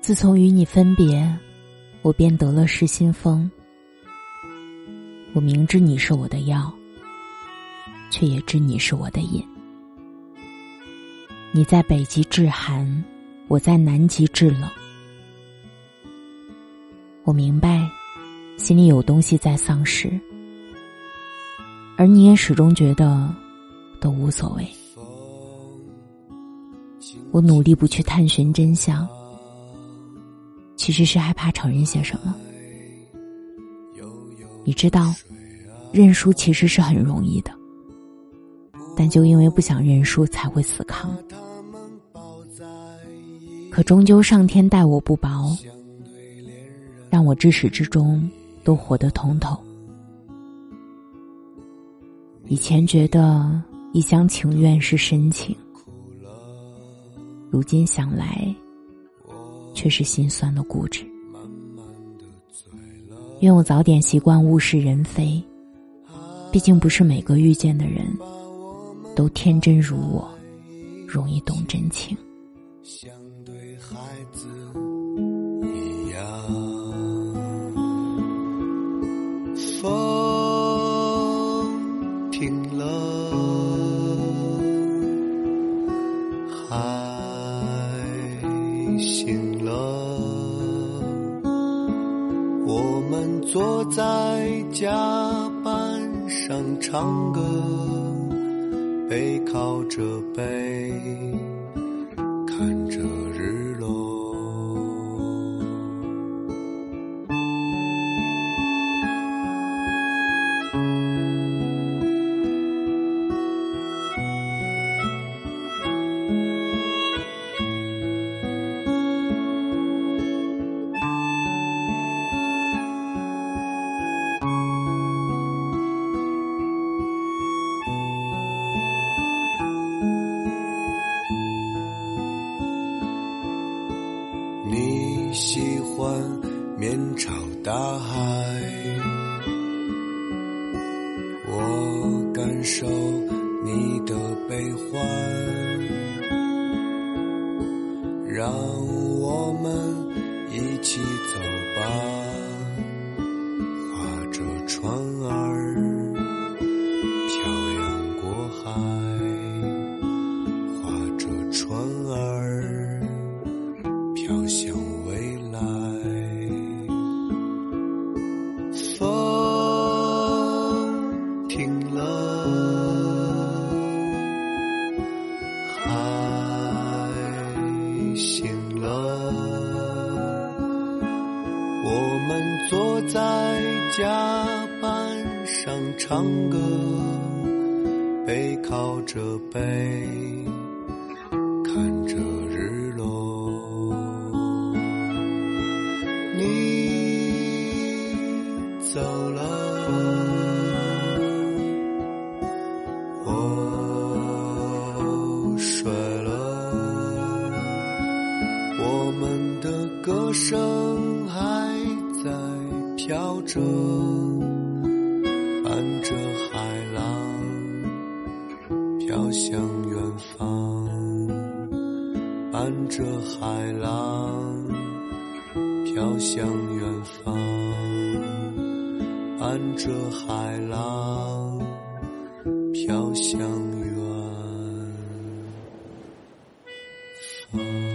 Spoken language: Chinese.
自从与你分别，我便得了失心疯。我明知你是我的药，却也知你是我的瘾。你在北极致寒，我在南极致冷。我明白，心里有东西在丧失，而你也始终觉得都无所谓。我努力不去探寻真相，其实是害怕承认些什么。你知道，认输其实是很容易的，但就因为不想认输，才会死扛。可终究上天待我不薄，让我至始至终都活得通透。以前觉得一厢情愿是深情。如今想来，却是心酸的固执。愿我早点习惯物是人非，毕竟不是每个遇见的人都天真如我，容易懂真情。我们坐在甲板上唱歌，背靠着背，看着日落。你喜欢面朝大海，我感受你的悲欢，让我们一起走吧，划着船儿漂洋过海，划着船儿。飘向醒了，海醒了，我们坐在甲板上唱歌，背靠着背，看着日落。你走了，我睡了，我们的歌声还在飘着，伴着海浪飘向远方，伴着海浪。飘向远方，伴着海浪，飘向远方。